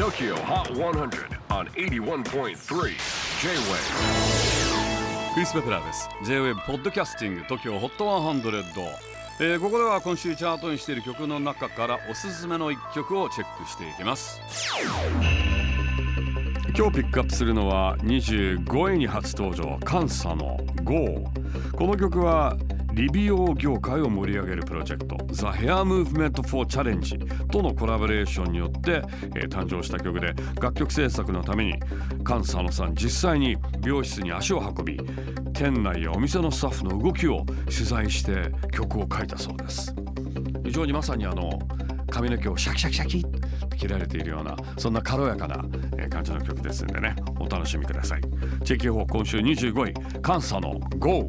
TOKYO HOT 100 on 81.3 J-WAVE クリス・ベプラーです。J-WAVE ポッドキャスティング TOKYO HOT 100、えーここでは今週チャートにしている曲の中からおすすめの一曲をチェックしていきます。今日ピックアップするのは25位に初登場カンサの GO この曲は理美容業界を盛り上げるプロジェクト The Hair Movement for Challenge とのコラボレーションによって、えー誕生した曲で楽曲制作のためにカンサノさん実際に美容室に足を運び店内やお店のスタッフの動きを取材して曲を書いたそうです。非常にまさにあの髪の毛をシャキシャキシャキって切られているようなそんな軽やかな感じの曲ですんでねお楽しみください。チェキホー今週25位カンサの GO